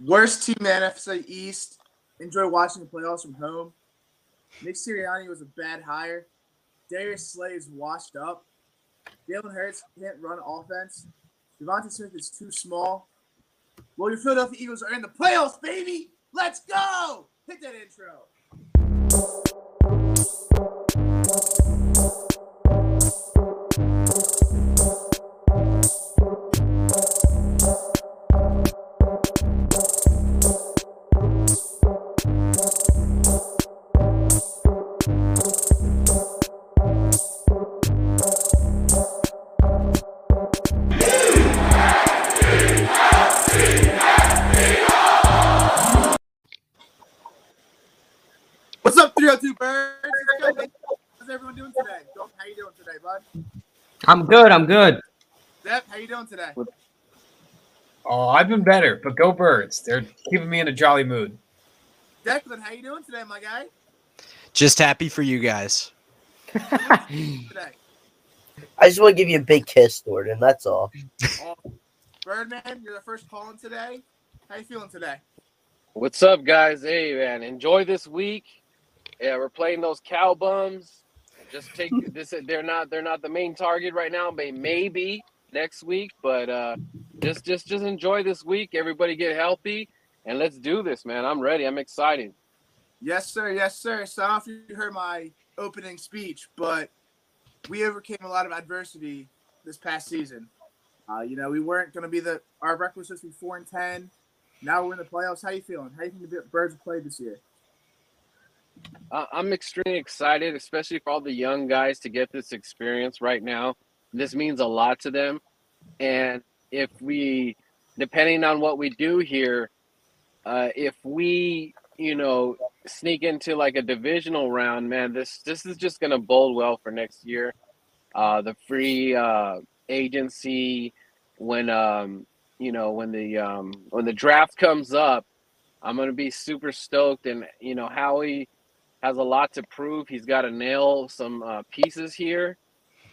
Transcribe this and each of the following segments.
Worst team in the NFC East. Enjoy watching the playoffs from home. Nick Sirianni was a bad hire. Darius Slay is washed up. Jalen Hurts can't run offense. Devonta Smith is too small. Well, your Philadelphia Eagles are in the playoffs, baby. Let's go. Hit that intro. Good. I'm good. Zep, how you doing today? Oh, I've been better, but go birds. They're keeping me in a jolly mood. Declan, how you doing today, my guy? Just happy for you guys. Today. I just want to give you a big kiss, Jordan. That's all. Awesome. Birdman, you're the first calling today. How you feeling today? What's up, guys? Hey, man, enjoy this week. Yeah, we're playing those cow bums. Just take this. They're not. They're not the main target right now. May maybe next week, but uh, just just just enjoy this week. Everybody get healthy, and let's do this, man. I'm ready. I'm excited. Yes, sir. Yes, sir. So I don't know if you heard my opening speech, but we overcame a lot of adversity this past season. Uh, you know, we weren't going to be the our record was supposed to be four and ten. Now we're in the playoffs. How you feeling? How you think the Birds will play this year? I'm extremely excited, especially for all the young guys to get this experience right now. This means a lot to them, and if we, depending on what we do here, uh, if we, you know, sneak into like a divisional round, man, this this is just gonna bode well for next year. Uh, the free uh, agency, when um, you know, when the um, when the draft comes up, I'm gonna be super stoked, and you know, Howie has a lot to prove. He's got to nail some uh, pieces here,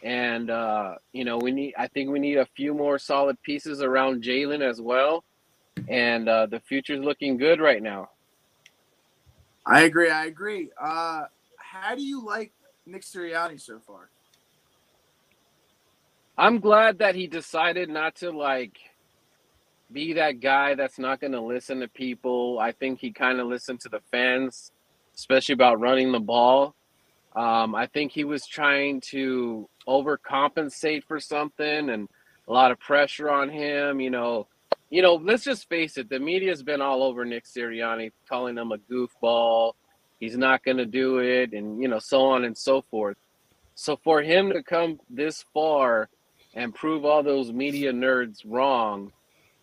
and uh, you know, we need. I think we need a few more solid pieces around Jalen as well, and uh, the future's looking good right now. I agree. I agree. Uh, how do you like Nick Sirianni so far? I'm glad that he decided not to like be that guy that's not going to listen to people. I think he kind of listened to the fans, especially about running the ball. Um, I think he was trying to overcompensate for something and a lot of pressure on him. You know, you know. Let's just face it: the media's been all over Nick Sirianni, calling him a goofball. He's not going to do it, and you know, so on and so forth. So for him to come this far and prove all those media nerds wrong,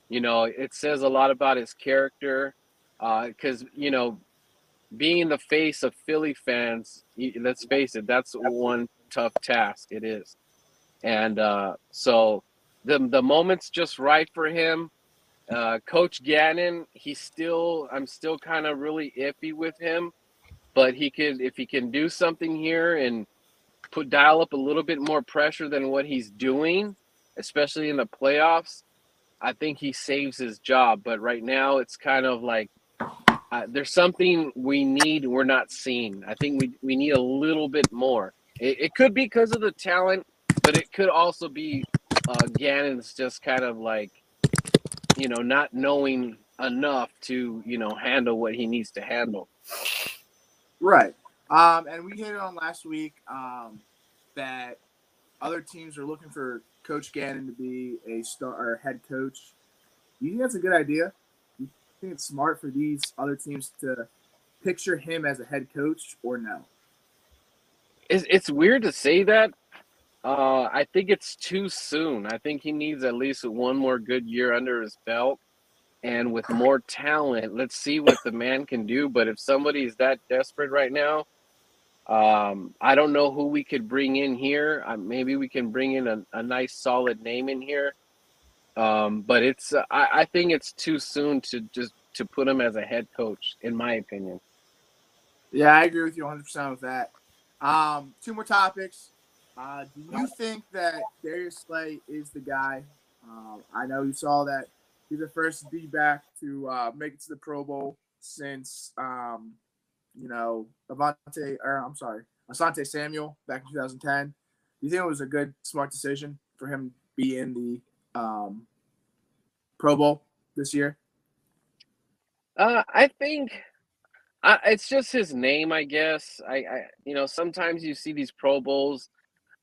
you know, it says a lot about his character. Because you know, being the face of Philly fans, let's face it, that's one tough task. It is, and uh, so the the moment's just right for him. Uh, Coach Gannon, he's still, I'm still kind of really iffy with him, but he could, if he can do something here and put dial up a little bit more pressure than what he's doing, especially in the playoffs, I think he saves his job. But right now, it's kind of like uh, there's something we need we're not seeing. I think we we need a little bit more. It, it could be because of the talent, but it could also be uh, Gannon's just kind of like you know not knowing enough to you know handle what he needs to handle. Right. Um, and we hit it on last week um, that other teams are looking for Coach Gannon to be a star or head coach. You think that's a good idea? You think it's smart for these other teams to picture him as a head coach or no? It's, it's weird to say that. Uh, I think it's too soon. I think he needs at least one more good year under his belt. And with more talent, let's see what the man can do. But if somebody's that desperate right now, um, I don't know who we could bring in here. Uh, maybe we can bring in a, a nice, solid name in here. Um, but it's uh, I, I think it's too soon to just to put him as a head coach, in my opinion. Yeah, I agree with you 100% with that. Um, two more topics. Uh, do you think that Darius Slay is the guy? Um, I know you saw that He's the first D back to uh, make it to the Pro Bowl since um, you know Avante or I'm sorry, Asante Samuel back in 2010. Do you think it was a good, smart decision for him to be in the um, Pro Bowl this year? Uh, I think I, it's just his name, I guess. I, I, you know, sometimes you see these Pro Bowls,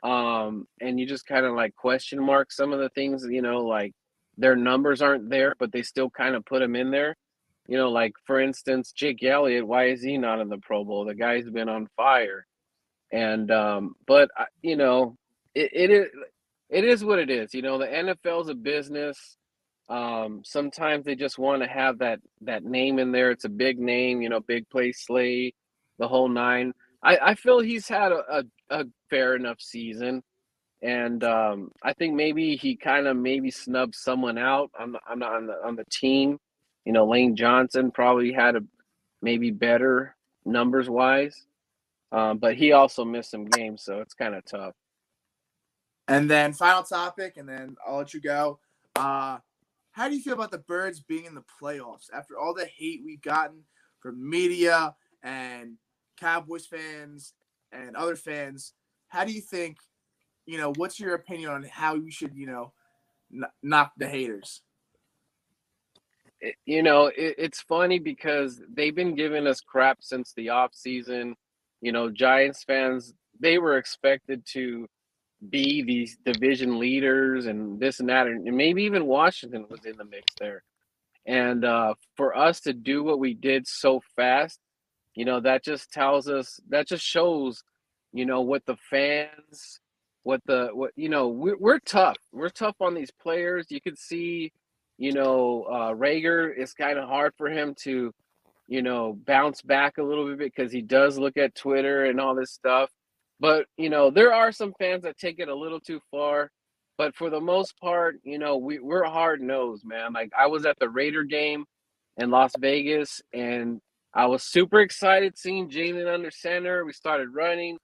um, and you just kind of like question mark some of the things. You know, like their numbers aren't there, but they still kind of put them in there. You know, like for instance, Jake Elliott. Why is he not in the Pro Bowl? The guy's been on fire, and um, but you know, it, it is it is what it is. You know, the NFL is a business um, sometimes they just want to have that that name in there. It's a big name, you know, big play slay, the whole nine. I, I feel he's had a, a, a fair enough season, and um, I think maybe he kind of maybe snubbed someone out on the, on the on the on the team. You know, Lane Johnson probably had a maybe better numbers wise, um, but he also missed some games, so it's kind of tough. And then final topic, and then I'll let you go. Uh, how do you feel about the Birds being in the playoffs after all the hate we've gotten from media and Cowboys fans and other fans? How do you think, you know, what's your opinion on how you should, you know, kn- knock the haters? you know, it, it's funny because they've been giving us crap since the off season. You know, Giants fans they were expected to be these division leaders and this and that, and maybe even Washington was in the mix there. And uh, for us to do what we did so fast, you know, that just tells us that just shows, you know, what the fans, what the what you know, we're, we're tough. We're tough on these players. You could see you know, uh, Reagor, it's kind of hard for him to, you know, bounce back a little bit because he does look at Twitter and all this stuff. But, you know, there are some fans that take it a little too far. But for the most part, you know, we, we're hard nosed, man. Like I was at the Raider game in Las Vegas and I was super excited seeing Jalen under center. We started running.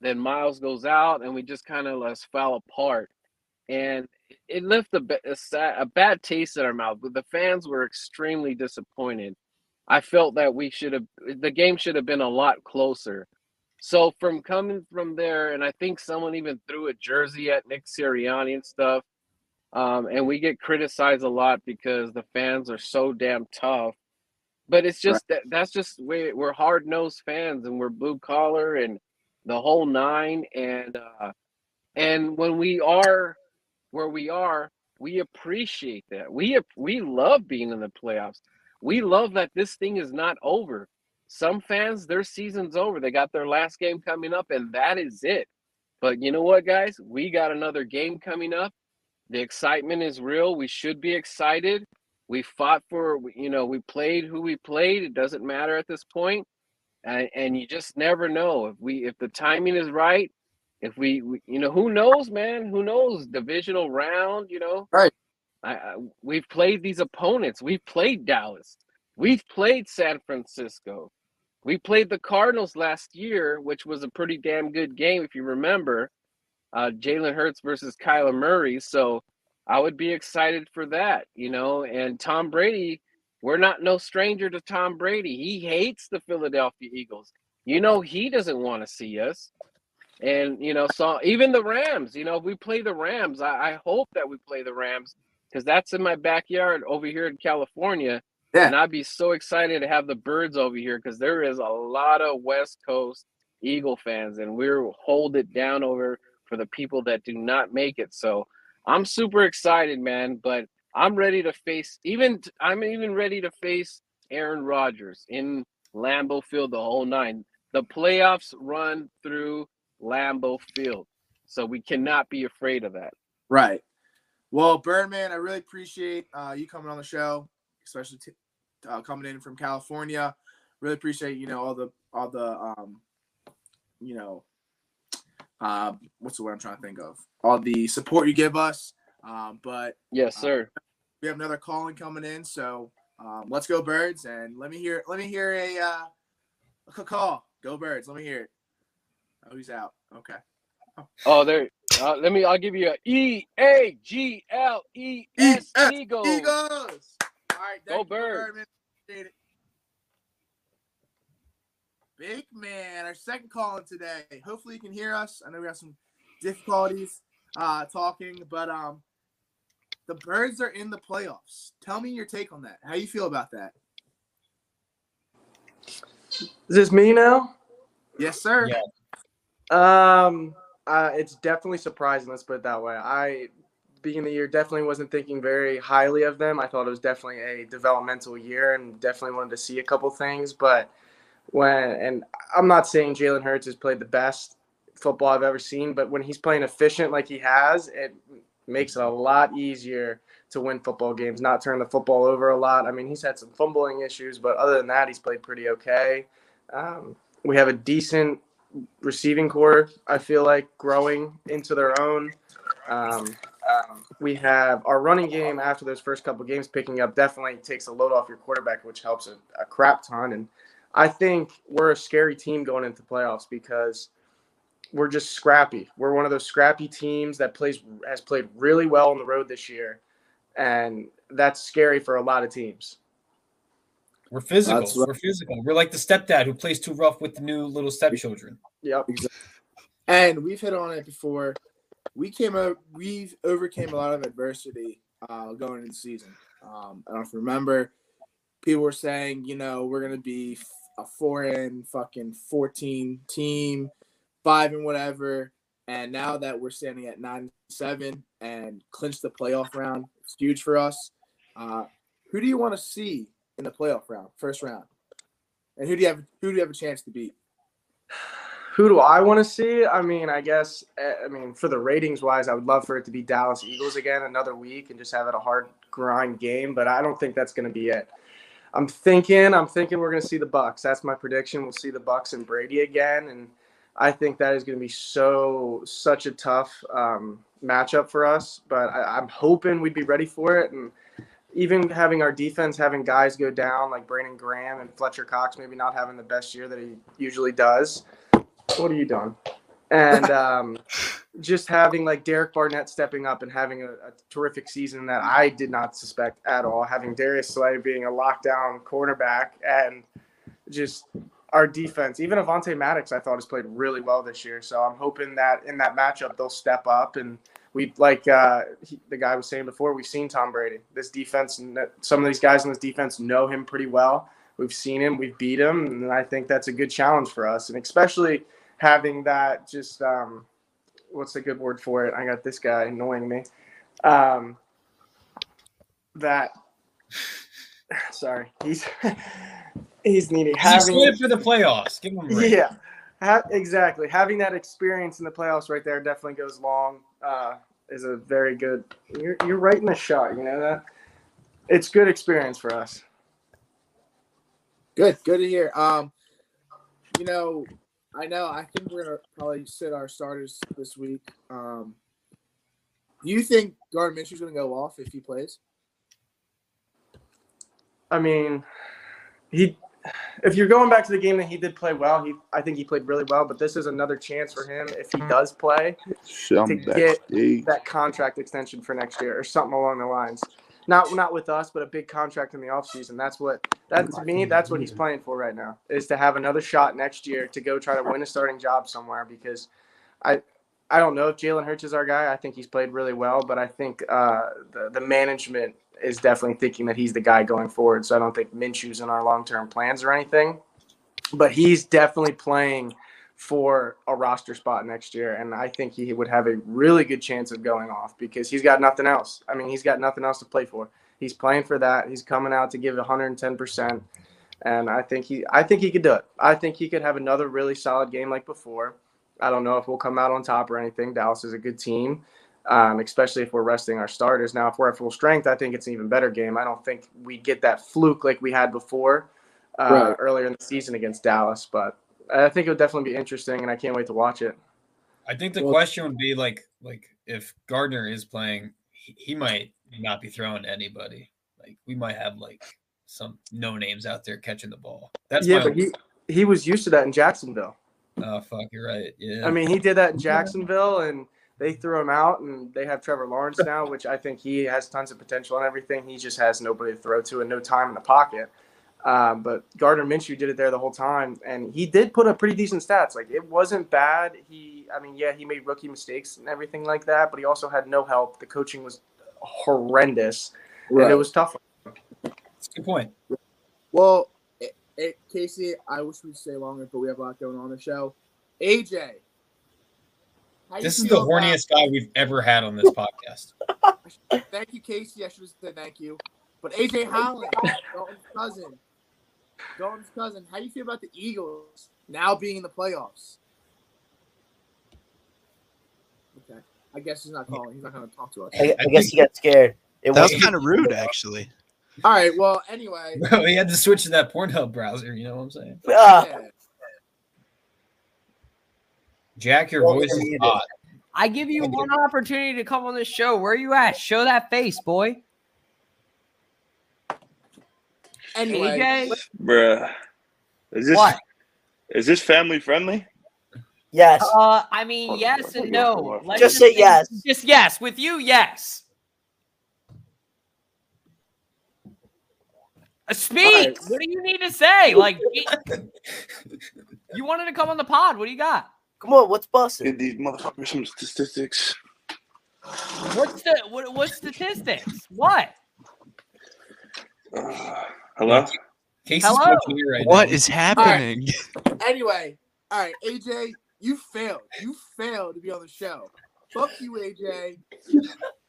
Then Miles goes out and we just kind of let's fell apart. And it left a, a, a bad taste in our mouth. But the fans were extremely disappointed. I felt that we should have the game should have been a lot closer. So from coming from there, and I think someone even threw a jersey at Nick Sirianni and stuff. Um, and we get criticized a lot because the fans are so damn tough. But it's just that that's just we we're hard nosed fans and we're blue collar and the whole nine. And uh, and when we are where we are, we appreciate that. We we love being in the playoffs. We love that this thing is not over. Some fans, their season's over. They got their last game coming up, and that is it. But you know what, guys? We got another game coming up. The excitement is real. We should be excited. We fought for, you know, we played who we played. It doesn't matter at this point. And, and you just never know if we if the timing is right if we, we, you know who knows man who knows divisional round you know Right. I, I we've played these opponents we've played dallas we've played san francisco we played the cardinals last year which was a pretty damn good game if you remember. Uh jalen hurts versus kyler murray so i would be excited for that you know? And tom brady we're not no stranger to tom brady. He hates the philadelphia eagles. You know he doesn't want to see us. And you know, so even the Rams, you know, if we play the Rams, I, I hope that we play the Rams because that's in my backyard over here in California. Yeah. And I'd be so excited to have the birds over here because there is a lot of West Coast Eagle fans, and we're hold it down over for the people that do not make it. So I'm super excited, man. But I'm ready to face even I'm even ready to face Aaron Rodgers in Lambeau Field, the whole nine. The playoffs run through Lambeau Field. So we cannot be afraid of that. Right. Well, Birdman, I really appreciate uh, you coming on the show, especially t- uh, coming in from California. Really appreciate you know all the all the um, you know, uh, what's the word I'm trying to think of? All the support you give us. Um, but Yes, Uh, sir. we have another calling coming in, so um, let's go birds and let me hear let me hear a uh, a call. Go birds. Let me hear it. Oh, he's out. Okay. Oh, there Uh, let me. I'll give you a E A G L E S Eagles. Eagles. All right, Go thank you, Birds. Birdman. Appreciate it. Big man, our second call in today. Hopefully you can hear us. I know we have some difficulties uh, talking, but um, the Birds are in the playoffs. Tell me your take on that. How you feel about that? Is this me now? Yes, sir. Yeah. Um, uh, it's definitely surprising. Let's put it that way. I, beginning of the year, definitely wasn't thinking very highly of them. I thought it was definitely a developmental year, and definitely wanted to see a couple things. But when, and I'm not saying Jalen Hurts has played the best football I've ever seen, but when he's playing efficient like he has, it makes it a lot easier to win football games. Not turn the football over a lot. I mean, he's had some fumbling issues, but other than that, he's played pretty okay. Um, we have a decent receiving core. I feel like growing into their own. Um, um, we have our running game after those first couple games picking up. Definitely takes a load off your quarterback, which helps a, a crap ton. And I think we're a scary team going into playoffs because we're just scrappy. We're one of those scrappy teams that plays has played really well on the road this year, and that's scary for a lot of teams. We're physical. That's right. We're physical. We're like the stepdad who plays too rough with the new little stepchildren. Yep. And we've hit on it before. We came out. We've overcame a lot of adversity uh, going into the season. Um, I don't know if you remember. People were saying, you know, we're gonna be a four and fucking fourteen team, five and whatever. And now that we're standing at nine seven and clinch the playoff round, it's huge for us. Uh, who do you want to see in the playoff round, first round? And who do you have? Who do you have a chance to beat? Who do I want to see? I mean, I guess, eh, I mean, for the ratings wise, I would love for it to be Dallas Eagles again another week and just have it a hard grind game, but I don't think that's going to be it. I'm thinking, I'm thinking we're going to see the Bucs. That's my prediction. We'll see the Bucs and Brady again, and I think that is going to be so such a tough um, matchup for us. But I, I'm hoping we'd be ready for it, and even having our defense having guys go down like Brandon Graham and Fletcher Cox, maybe not having the best year that he usually does. What are you doing? And um, just having like Derek Barnett stepping up and having a, a terrific season that I did not suspect at all. Having Darius Slay being a lockdown cornerback and just our defense, even Avonte Maddox, I thought has played really well this year. So I'm hoping that in that matchup they'll step up and we like uh, he, the guy was saying before. We've seen Tom Brady. This defense, some of these guys in this defense know him pretty well. We've seen him, we've beat him, and I think that's a good challenge for us. And especially having that just um, what's the good word for it? I got this guy annoying me. Um, that sorry, he's he's needing He's having good for the playoffs. Give him a break. yeah, ha- exactly. Having that experience in the playoffs right there definitely goes long. Uh, is a very good. You're you're right in the shot. You know that. It's good experience for us. Good, good to hear. Um, you know, I know. I think we're gonna probably sit our starters this week. Um, do you think Gardner Minshew's gonna go off if he plays? I mean, he. If you're going back to the game that he did play well, he I think he played really well. But this is another chance for him if he does play Shit, I'm To get backstage. that contract extension for next year or something along the lines. Not not with us, but a big contract in the offseason. That's what that to me, that's what he's playing for right now. Is to have another shot next year to go try to win a starting job somewhere because I I don't know if Jalen Hurts is our guy. I think he's played really well, but I think uh, the the management is definitely thinking that he's the guy going forward. So I don't think Minshew's in our long term plans or anything. But he's definitely playing for a roster spot next year. And I think he would have a really good chance of going off because he's got nothing else. I mean, he's got nothing else to play for. He's playing for that. He's coming out to give 110%. And I think he I think he could do it. I think he could have another really solid game like before. I don't know if we'll come out on top or anything. Dallas is a good team, um, especially if we're resting our starters. Now, if we're at full strength, I think it's an even better game. I don't think we get that fluke like we had before uh, Right. earlier in the season against Dallas. But I think it would definitely be interesting, and I can't wait to watch it. I think the Well- question would be like, like if Gardner is playing, he, he might not be throwing to anybody. Like we might have like some no names out there catching the ball. That's yeah, my. but he he was used to that in Jacksonville. oh fuck, you're right. Yeah. I mean, he did that in Jacksonville, and they threw him out, and they have Trevor Lawrence now, which I think he has tons of potential and everything. He just has nobody to throw to and no time in the pocket. Um, but Gardner Minshew did it there the whole time, and he did put up pretty decent stats. Like it wasn't bad. He, I mean, yeah, he made rookie mistakes and everything like that, but he also had no help. The coaching was horrendous, and it was tough. That's a good point. Well, it, it, Casey, I wish we'd stay longer, but we have a lot going on the show. AJ, This is the feel about- horniest guy we've ever had on this podcast. Thank you, Casey. I should have said thank you. But AJ Holland, Dalton's cousin, Dalton's cousin, how do you feel about the Eagles now being in the playoffs? Okay, I guess he's not calling. He's not going to talk to us. I, I guess he got scared. It That was kind of rude, actually. All right. Well, anyway, Bro, he had to switch to that Pornhub browser. You know what I'm saying? Ah, yeah. Jack, your Well, voice is muted. hot. I give you one opportunity to come on this show. Where are you at? Show that face, boy. Anyway, AJ? Bruh. Is this What? is this family friendly? yes. Uh, I mean, yes and no. Let's Just say yes. Just yes. With you, yes. Uh, Speak. Alright. What do you need to say? Like, you wanted to come on the pod. What do you got? Come on, what's busting? Give these motherfuckers some statistics. What's the what? What statistics? What? Uh, hello? Casey's Hello? watching right What now. is happening? anyway, all right, AJ, you failed. You failed to be on the show. Fuck you, AJ.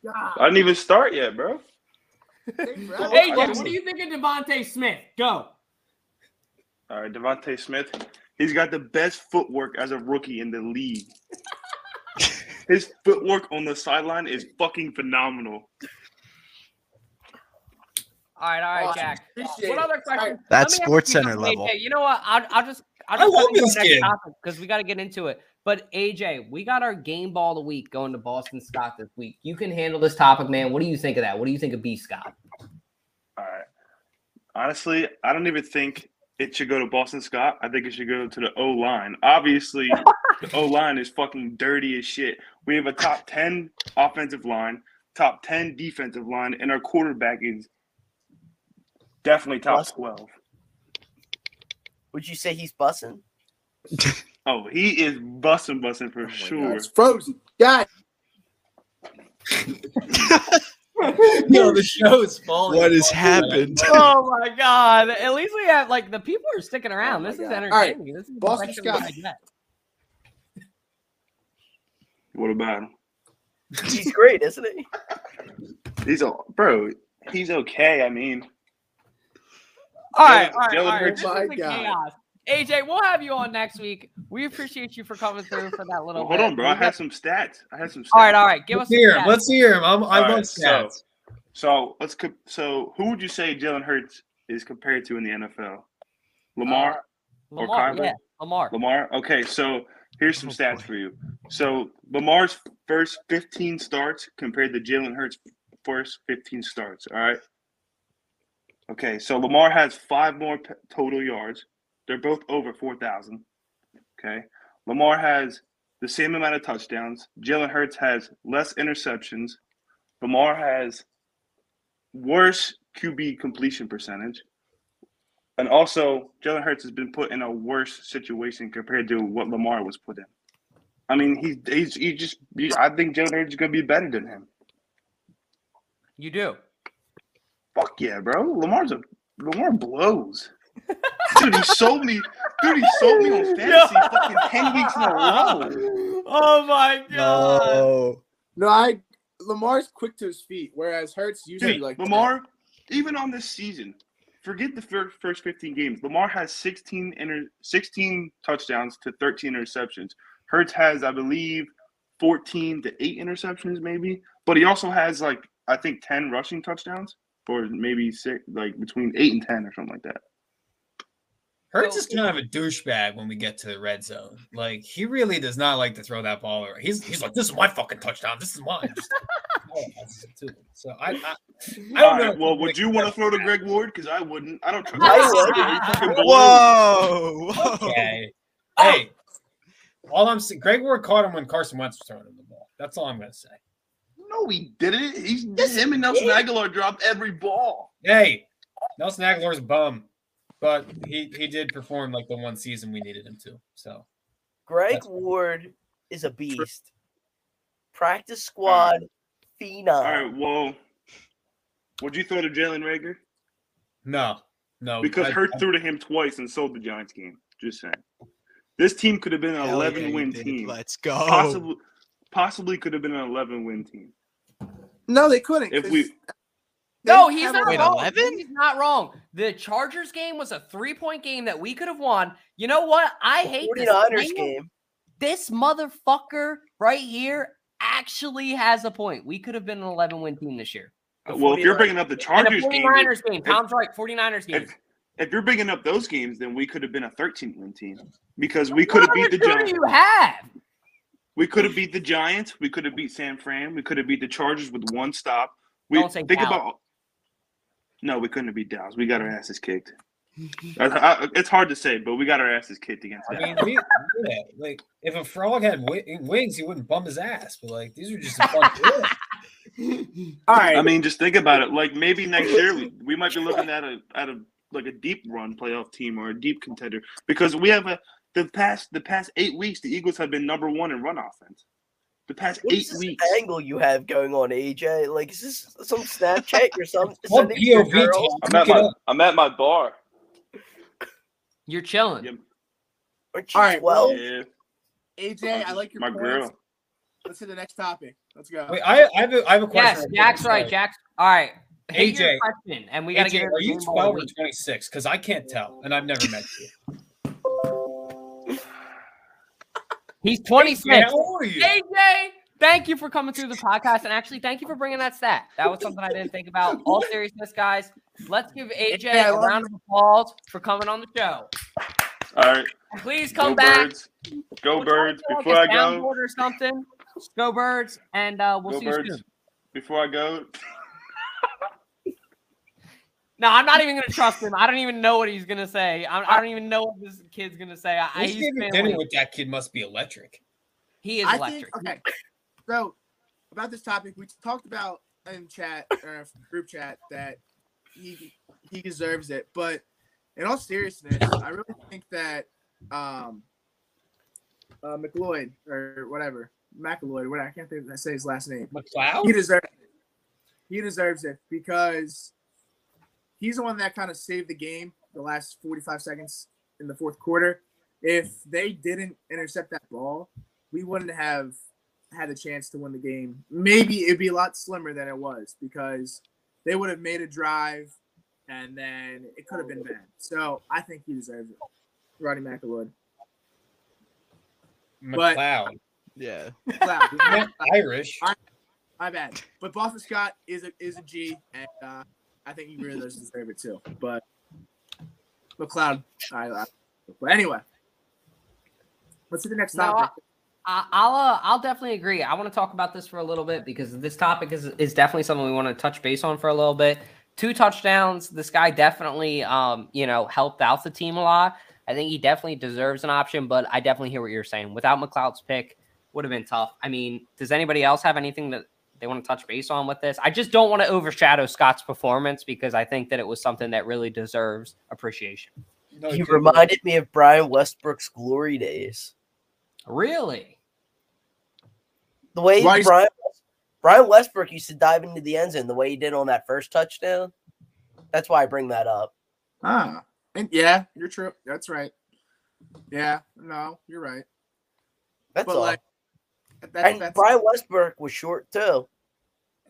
God. I didn't even start yet, bro. take. AJ, what do you think of DeVonta Smith? Go. All right, DeVonta Smith. He's got the best footwork as a rookie in the league. His footwork on the sideline is fucking phenomenal. All right, all right, Awesome. Jack. Appreciate What other question? All right. That's Let me ask Sports Center something, level. AJ. You know what? I'll, I'll just I'll I just love to this the topic because we got to get into it. But AJ, we got our game ball of the week going to Boston Scott this week. You can handle this topic, man. What do you think of that? What do you think of B Scott? All right. Honestly, I don't even think it should go to Boston Scott. I think it should go to the O line. Obviously, the O line is fucking dirty as shit. We have a top 10 offensive line, top 10 defensive line, and our quarterback is definitely top Bust. 12. Would you say he's bussing? Oh, he is busting, busting for Oh my God, sure. it's frozen. God, Yo, the show is falling. What has apart. happened? oh my god! At least we have like the people are sticking oh around. Oh this is God. All right, entertaining. This is the Boston Scott. What about him? He's great, isn't he? He's a bro. He's okay. I mean, All right, Jalen- all right, Jalen all right. Hurts- This My is the chaos. AJ, we'll have you on next week. We appreciate you for coming through for that little. well, hold bit. on, bro. I We got- had some stats. I had some stats. All right, all right. Give us. Let's hear him. Let's hear him. I'm, I All love right, so- stats. So let's co- so who would you say Jalen Hurts is compared to in the NFL? Lamar. Uh, or Lamar, Kyler? yeah, Lamar. Lamar. Okay, so here's some Oh, stats boy. for you. So Lamar's first 15 starts compared to Jalen Hurts' first 15 starts. All right. Okay, so Lamar has five more p- total yards. They're both over 4,000. Okay. Lamar has the same amount of touchdowns. Jalen Hurts has less interceptions. Lamar has worse QB completion percentage. And also, Jalen Hurts has been put in a worse situation compared to what Lamar was put in. I mean, he's he's he just. he- I think Jalen Hurts is going to be better than him. You do. Fuck yeah, bro. Lamar's a Lamar blows. Dude, he sold me. Dude, he sold me on fantasy fucking ten weeks in a row. Oh my god. No. no, I Lamar's quick to his feet, whereas Hurts usually Dude, like Lamar, even on this season, forget the first, first 15 games. Lamar has 16 inter, 16 touchdowns to 13 interceptions. Hurts has, I believe, 14 to 8 interceptions, maybe. But he also has like I think 10 rushing touchdowns, or maybe six, like between 8 and 10 or something like that. Hurts is kind of a douchebag when we get to the red zone. Like he really does not like to throw that ball around. He's he's like, "This is my fucking touchdown. This is mine." Just- so I, I, I don't All know. right, well, would you want to throw to Greg Ward? Because I wouldn't. I don't trust. I him. would. Fucking blows. Whoa. Whoa. Okay. Hey, all I'm saying, Greg Ward caught him when Carson Wentz was throwing him the ball. That's all I'm gonna say. No, he didn't. He's him and Nelson Agholor dropped every ball. Hey, Nelson Agholor's a bum, but he he did perform like the one season we needed him to. So Greg Ward is a beast. Practice squad phenom. All right, well, would you throw to Jalen Reagor? no, no, Because I- Hurt I- threw to him twice and sold the Giants game. Just saying. This team could have been an Hell yeah, 11 you win team. Let's go. Possibly, possibly could have been an 11 win team. No, they couldn't. If we- No, he's not Wait, wrong. 11? He's not wrong. The Chargers game was a three point game that we could have won. You know what? I hate this. 49ers game. This motherfucker right here actually has a point. We could have been an 11 win team this year. Uh, well, if you're bringing up the And the Chargers game, 49ers game. Tom's right. 49ers game. if, if you're bringing up those games, then we could have been a 13 win team because we could have beat the Giants. do you have? We could have beat the Giants. We could have beat San Fran. We could have beat the Chargers with one stop. We Don't say think Dallas. about. No, we couldn't have beat Dallas. We got our asses kicked. I- I- it's hard to say, but we got our asses kicked against I mean, we, yeah, like if a frog had wi- wings, he wouldn't bum his ass. But like these are just a bunch of All right. I mean, just think about it. Like maybe next year we, we might be looking at a at a like a deep run playoff team or a deep contender because we have a the past the past eight weeks the Eagles have been number one in run offense. The past What eight is this weeks. angle you have going on, AJ? Like, is this some Snapchat or something? What Sending to your POV? I'm at my. I'm at my bar. You're chilling. Yep. Aren't you All right, well, Yeah, AJ, I like your my points. girl. Let's hit the next topic. Let's go. Wait, I, I have a, I have a question. Yes, Jack's right. Jack's all right. AJ. question, and we got to get. are you 12 or 26? Because I can't tell, and I've never met you. He's 26. Yeah, how old are you? AJ, thank you for coming through the podcast, and actually, thank you for bringing that stat. That was something I didn't think about. All seriousness, guys, let's give AJ Yeah, I a round of applause for coming on the show. All right, And please go come back. birds, go We'll birds. to Before I go, soundboard or something. Go birds, and uh, we'll go see you soon. Before I go, No, I'm not even gonna trust him. I don't even know what he's gonna say. I, I don't even know what this kid's gonna say. I, he's Thanksgiving family. dinner with that kid must be electric. He is I electric. think okay. So about this topic, we talked about in chat or group chat that he he deserves it. But in all seriousness, I really think that um uh McLeod or whatever McElroy, what I can't think I say his last name. McLeod. He deserves it. He deserves it because he's the one that kind of saved the game the last 45 seconds in the fourth quarter. If they didn't intercept that ball, we wouldn't have had a chance to win the game. Maybe it'd be a lot slimmer than it was because they would have made a drive and then it could have been bad. So I think he deserves it. Rodney McElroy. But- Yeah. Wow, Not Irish. my bad. But Boston Scott is a is a G, and uh, I think he really does deserve it too. But McLeod, I, I but anyway, let's see the next No, topic. I- I'll uh, I'll definitely agree. I want to talk about this for a little bit because this topic is is definitely something we want to touch base on for a little bit. Two touchdowns. This guy definitely um you know helped out the team a lot. I think he definitely deserves an option, but I definitely hear what you're saying. Without McLeod's pick, would have been tough. I mean, does anybody else have anything that they want to touch base on with this? I just don't want to overshadow Scott's performance because I think that it was something that really deserves appreciation. No, You reminded me of Brian Westbrook's glory days. Really? The way Why Brian Brian Westbrook used to dive into the end zone the way he did on that first touchdown. That's why I bring that up. Ah, and yeah, you're true. That's right. Yeah, no, you're right. That's But all. like, that's, and that's Brian Westbrook was short too.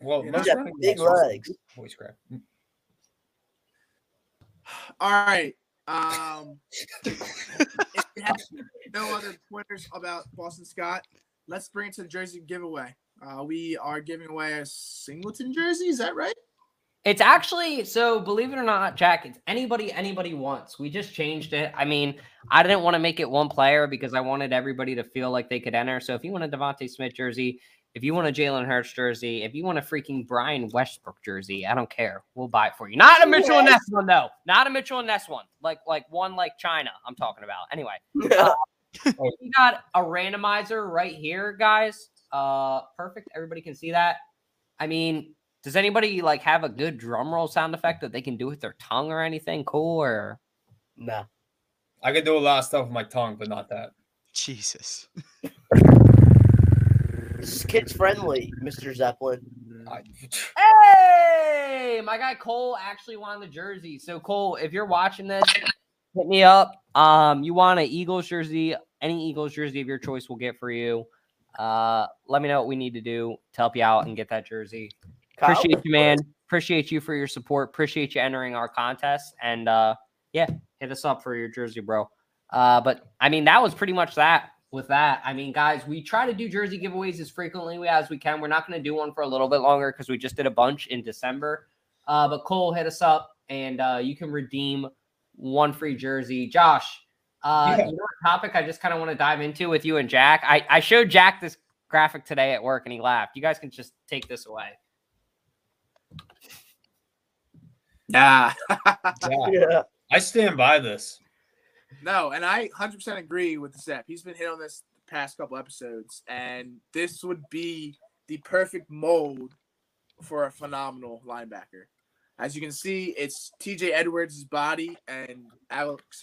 Well, You most He's got running big legs. Voice crack. all right. Um, if you have no other pointers about Boston Scott, let's bring it to the jersey giveaway. Uh, we are giving away a Singleton jersey. Is that right? It's actually so believe it or not, Jack, it's anybody anybody wants. We just changed it. I mean, I didn't want to make it one player because I wanted everybody to feel like they could enter. So if you want a DeVonta Smith jersey, if you want a Jalen Hurts jersey, if you want a freaking Brian Westbrook jersey, I don't care. We'll buy it for you. Not a Mitchell and Ness one, though. Not a Mitchell and Ness one. Like like one like China. I'm talking about. Anyway, we got a randomizer right here, guys. Uh, perfect. Everybody can see that. I mean, does anybody like have a good drum roll sound effect that they can do with their tongue or anything cool? Or No. I could do a lot of stuff with my tongue, but not that. Jesus. This is kids friendly, Mr. Zeppelin. I, Hey, my guy Cole actually won the jersey. So Cole, if you're watching this, hit me up. Um, you want an Eagles jersey? Any Eagles jersey of your choice, we'll get for you. Uh, let me know what we need to do to help you out and get that jersey. Kyle, Appreciate you, man. Appreciate you for your support. Appreciate you entering our contest. And uh, yeah, hit us up for your jersey, bro. Uh, but I mean, that was pretty much that. With that, I mean, guys, we try to do jersey giveaways as frequently as we can. We're not going to do one for a little bit longer because we just did a bunch in December. Uh, but Cole, hit us up and uh, you can redeem one free jersey. Josh, uh, Yeah. you know what topic I just kind of want to dive into with you and Jack? I, I showed Jack this graphic today at work and he laughed. You guys can just take this away. Nah. yeah, Yeah. I stand by this. no, and I 100% agree with the Zep. He's been hit on this the past couple episodes, and this would be the perfect mold for a phenomenal linebacker. As you can see, it's TJ Edwards' body and Alex,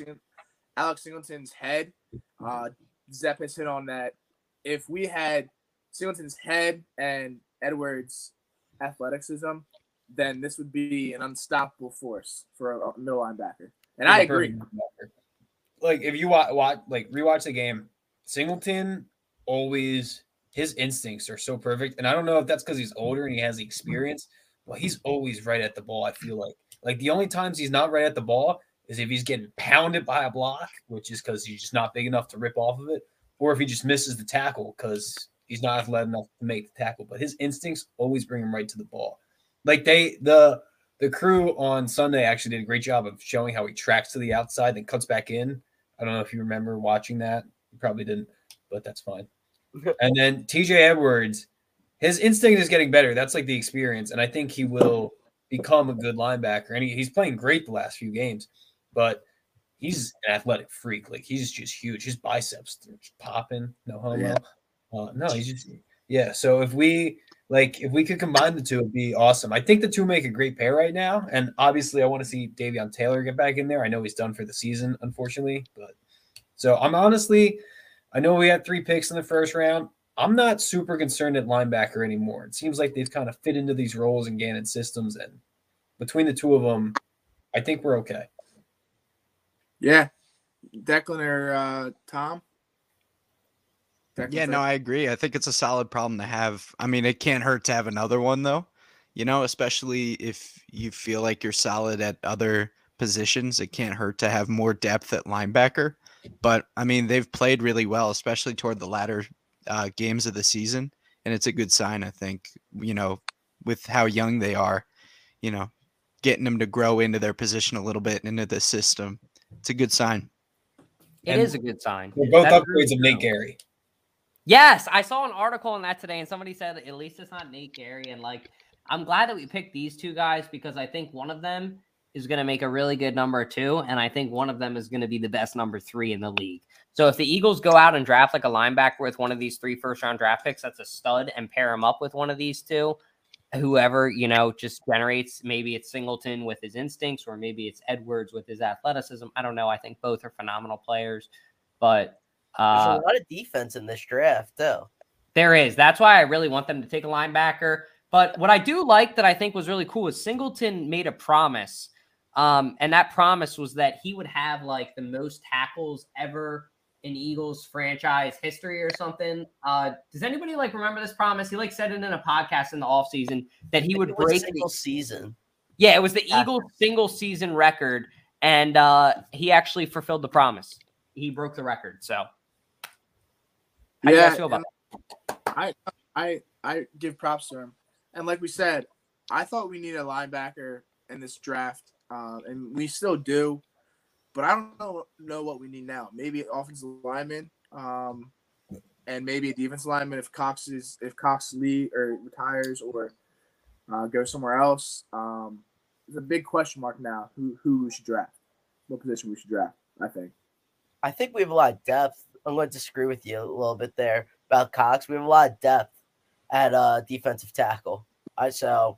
Alex Singleton's head. Uh, Zep has hit on that. If we had Singleton's head and Edwards' athleticism, then this would be an unstoppable force for a, middle linebacker. And I agree. Like if you watch, watch like rewatch the game, Singleton always his instincts are so perfect, and I don't know if that's because he's older and he has the experience, but he's always right at the ball. I feel like like the only times he's not right at the ball is if he's getting pounded by a block, which is because he's just not big enough to rip off of it, or if he just misses the tackle because he's not athletic enough to make the tackle. But his instincts always bring him right to the ball. Like they the the crew on Sunday actually did a great job of showing how he tracks to the outside then cuts back in. I don't know if you remember watching that. You probably didn't, but that's fine. and then TJ Edwards, his instinct is getting better. That's like the experience, and I think he will become a good linebacker. And he, he's playing great the last few games, but he's an athletic freak. Like he's just huge. His biceps are just popping. No homo. Yeah. Uh, no, he's just yeah. So if we like if we could combine the two, it'd be awesome. I think the two make a great pair right now. And obviously I want to see Davion Taylor get back in there. I know he's done for the season, unfortunately. But so I'm honestly, I know we had three picks in the first round. I'm not super concerned at linebacker anymore. It seems like they've kind of fit into these roles and Gannon systems, and between the two of them, I think we're okay. Yeah. Declan or uh, Tom? Declan Yeah, no, I agree. I think it's a solid problem to have. I mean, it can't hurt to have another one though. You know, especially if you feel like you're solid at other positions, it can't hurt to have more depth at linebacker. But I mean, they've played really well, especially toward the latter uh, games of the season, and it's a good sign. I think you know, with how young they are, you know, getting them to grow into their position a little bit into the system, it's a good sign. It And is a good sign. We're both That's upgrades of true. Nate Gerry. Yes, I saw an article on that today, and somebody said at least it's not Nate Gerry. And like, I'm glad that we picked these two guys because I think one of them is going to make a really good number two, and I think one of them is going to be the best number three in the league. So if the Eagles go out and draft like a linebacker with one of these three first round draft picks, that's a stud, and pair him up with one of these two, whoever you know just generates. Maybe it's Singleton with his instincts, or maybe it's Edwards with his athleticism. I don't know. I think both are phenomenal players, but. There's Uh, a lot of defense in this draft, though. there is. That's why I really want them to take a linebacker. But what I do like that I think was really cool is Singleton made a promise. Um, and that promise was that he would have like the most tackles ever in Eagles franchise history or something. Uh, does anybody like remember this promise? He like said it in a podcast in the offseason that he would It was break single the, season. yeah, it was the Yeah. Eagles single season record, and uh, he actually fulfilled the promise. He broke the record. So how do you guys feel about and I I I give props to him. And like we said, I thought we needed a linebacker in this draft, uh, and we still do. But I don't know, know what we need now. Maybe offensive lineman, um, and maybe a defensive lineman if Cox is if Cox Lee or retires or uh, goes somewhere else. Um, it's a big question mark now. Who who we should draft? What position we should draft? I think. I think we have a lot of depth. I'm going to disagree with you a little bit there about Cox. We have a lot of depth at uh defensive tackle. I so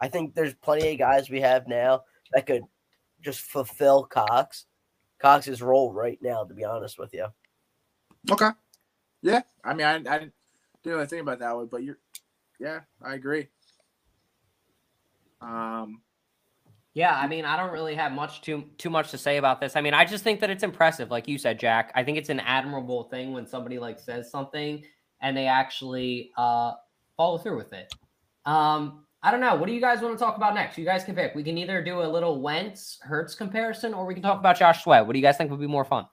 I think there's plenty of guys we have now that could just fulfill Cox Cox's role right now. To be honest with you, Okay. Yeah. I mean, I, I didn't really think about that one, but you're, yeah, I agree. Um, Yeah, I mean, I don't really have much too too much to say about this. I mean, I just think that it's impressive, like you said, Jack. I think it's an admirable thing when somebody like says something and they actually uh follow through with it. Um, I don't know. What do you guys want to talk about next? You guys can pick. We can either do a little Wentz Hurts comparison, or we can talk about Josh Sweat. What do you guys think would be more fun?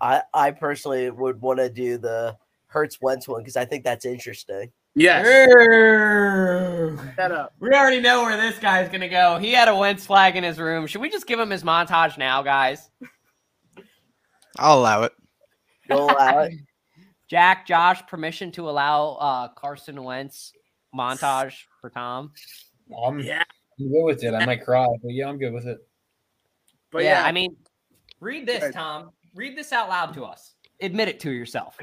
I I personally would want to do the Hurts Wentz one because I think that's interesting. Yes. we That up. already know where this guy's gonna go. He had a Wentz flag in his room. Should we just give him his montage now, guys? I'll allow it. You'll allow it. Jack, Josh, permission to allow uh, Carson Wentz montage for Tom. I'm, Yeah. I'm good with it. I might cry, but yeah, I'm good with it. But yeah, yeah, I mean, read this, Right. Tom. Read this out loud to us. Admit it to yourself.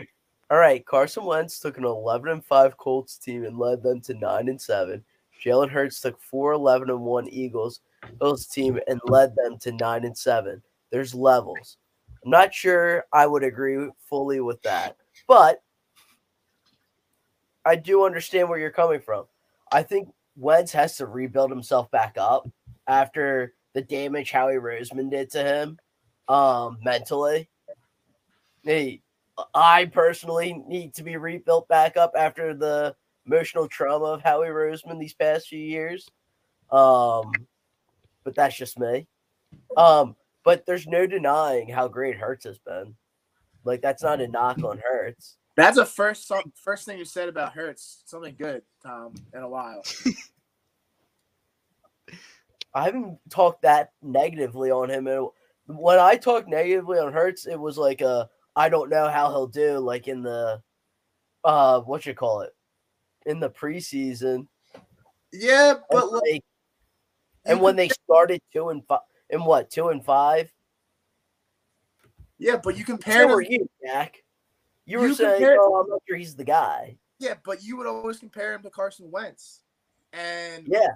All right, Carson Wentz took an 11 and 5 Colts team and led them to 9 and 7. Jalen Hurts took four 11 and 1 Eagles Bills team and led them to 9 and 7. There's levels. I'm not sure I would agree fully with that, but I do understand where you're coming from. I think Wentz has to rebuild himself back up after the damage Howie Roseman did to him um, mentally. Hey, I personally need to be rebuilt back up after the emotional trauma of Howie Roseman these past few years. Um, but that's just me. Um, but there's no denying how great Hurts has been. Like that's not a knock on Hurts. that's a first first thing you said about Hurts. Something good, Tom, in a while. I haven't talked that negatively on him. And when I talked negatively on Hurts, it was like a I don't know how he'll do, like in the uh what you call it in the preseason. Yeah, And, but like, like, and when they started two and five, and what two and five? yeah, but you So compare were him. you, Jack? You were You saying, compared- "Oh, I'm not sure he's the guy." Yeah, but you would always compare him to Carson Wentz. And Yeah,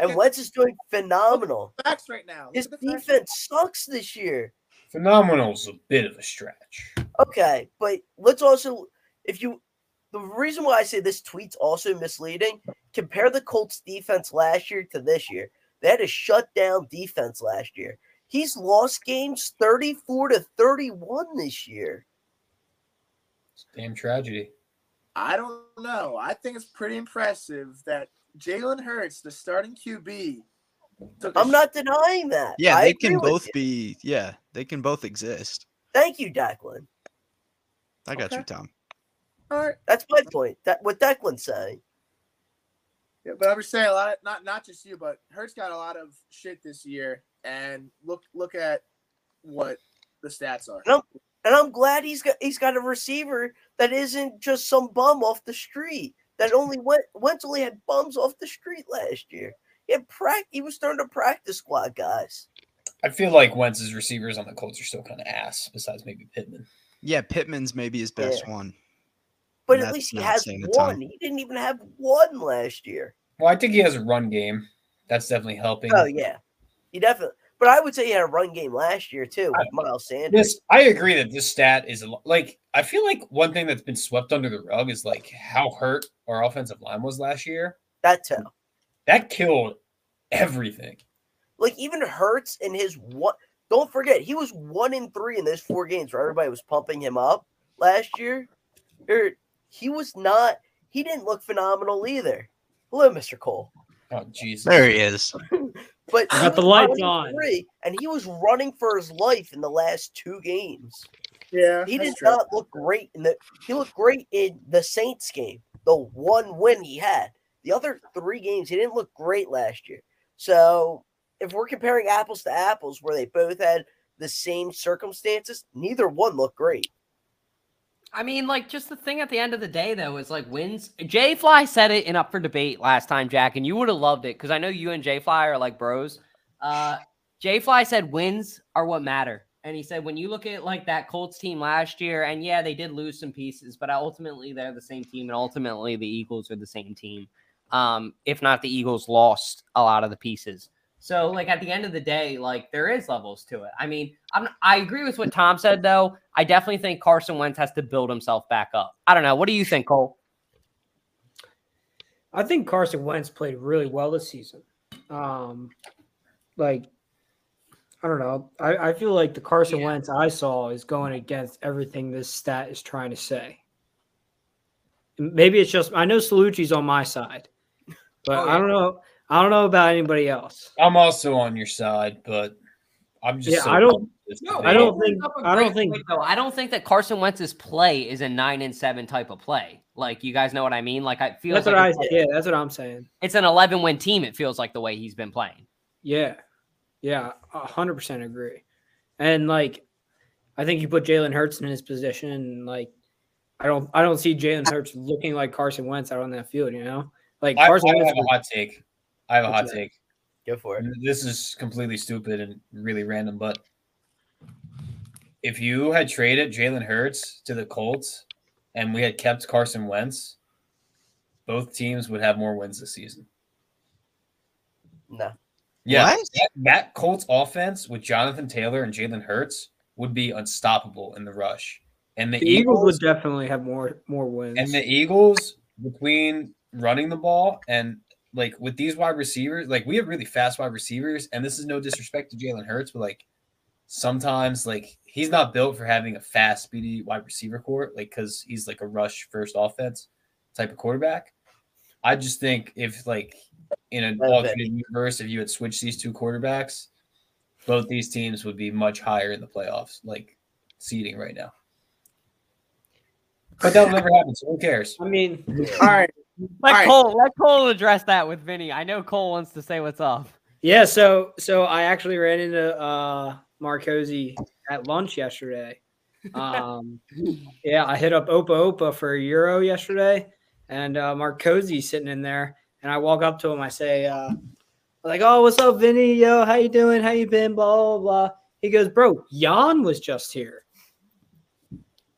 and Wentz is doing phenomenal. facts right now. Look His at the facts. defense sucks this year. Phenomenal's a bit of a stretch. Okay, but let's also, if you, the reason why I say this tweet's also misleading, compare the Colts defense last year to this year. They had a shutdown defense last year. He's lost games 34 to 31 this year. It's a damn tragedy. I don't know. I think it's pretty impressive that Jalen Hurts, the starting QB, took a I'm not denying that. Yeah, I they can both be. Yeah, they can both exist. Thank you, Declan. I got you, Tom. All right. That's my point. That what Declan's saying. Yeah, but I'm just saying a lot of not not just you, but Hurts got a lot of shit this year, and look look at what the stats are. No. And I'm glad he's got he's got a receiver that isn't just some bum off the street. That only went Wentz only had bums off the street last year. He had prac he was starting to practice squad guys. I feel like Wentz's receivers on the Colts are still kind of ass, besides maybe Pittman. Yeah, Pittman's maybe his best one. But And at least he has saying a ton. one. He didn't even have one last year. Well, I think he has a run game. That's definitely helping. Oh yeah. He definitely but I would say he had a run game last year too with Miles Sanders. This I agree that this stat is like I feel like one thing that's been swept under the rug is like how hurt our offensive line was last year. That too. That killed everything. Like even Hurts in his one don't forget he was one in three in those four games where everybody was pumping him up last year. Er, He was not he didn't look phenomenal either. Hello, Mr. Cole. Oh Jesus. There he is. But I he got the was lights on. Three, and he was running for his life in the last two games. Yeah, He did true. not look great in the. He looked great in the Saints game, the one win he had. The other three games, he didn't look great last year. So if we're comparing apples to apples, where they both had the same circumstances, neither one looked great. I mean, like, just the thing at the end of the day, though, is like wins. Jay Fly said it in Up for Debate last time, Jack, and you would have loved it because I know you and Jay Fly are like bros. Uh, Jay Fly said wins are what matter. and he said when you look at like that Colts team last year, and yeah, they did lose some pieces, but ultimately they're the same team, and ultimately the Eagles are the same team. Um, if not, the Eagles lost a lot of the pieces. So, like at the end of the day, like there is levels to it. I mean, I'm, I agree with what Tom said, though. I definitely think Carson Wentz has to build himself back up. I don't know. What do you think, Cole? I think Carson Wentz played really well this season. Um, like, I don't know. I, I feel like the Carson Yeah. Wentz I saw is going against everything this stat is trying to say. Maybe it's just I know Salucci's on my side, but Oh, I don't know. I don't know about anybody else. I'm also on your side, but I'm just Yeah, so I don't- pumped No. I don't think- up a I don't think- though. I don't think that Carson Wentz's play is a nine and seven type of play. Like you guys know what I mean. Like I feel That's like what I it's, yeah. That's what I'm saying. it's an eleven win team. It feels like the way he's been playing. Yeah, yeah, a hundred percent agree. And like, I think you put Jalen Hurts in his position, and like, I don't, I don't see Jalen Hurts looking like Carson Wentz out on that field. You know, like I, Carson I have a hot take. I have a hot What's take. Go for it. This is completely stupid and really random, but if you had traded Jalen Hurts to the Colts and we had kept Carson Wentz, both teams would have more wins this season. No. Yeah, that, that Colts offense with Jonathan Taylor and Jalen Hurts would be unstoppable in the rush. And the, the Eagles, Eagles, would definitely have more more wins. and the Eagles between running the ball and like with these wide receivers, like we have really fast wide receivers, and this is no disrespect to Jalen Hurts, but like sometimes like he's not built for having a fast, speedy wide receiver core, like because he's like a rush first offense type of quarterback. I just think if like in an Love it. alternate universe, if you had switched these two quarterbacks, both these teams would be much higher in the playoffs, like seeding right now. But that'll never happen. So who cares? I mean, All right. Let All right. Cole let Cole address that with Vinny. I know Cole wants to say what's up. yeah. So so I actually ran into uh Marcosi at lunch yesterday. Um, yeah, I hit up Opa Opa for a euro yesterday, and uh, Marcosi sitting in there, and I walk up to him. I say, uh, like, oh, what's up, Vinny? Yo, how you doing? How you been? Blah blah blah. He goes, bro, Jan was just here.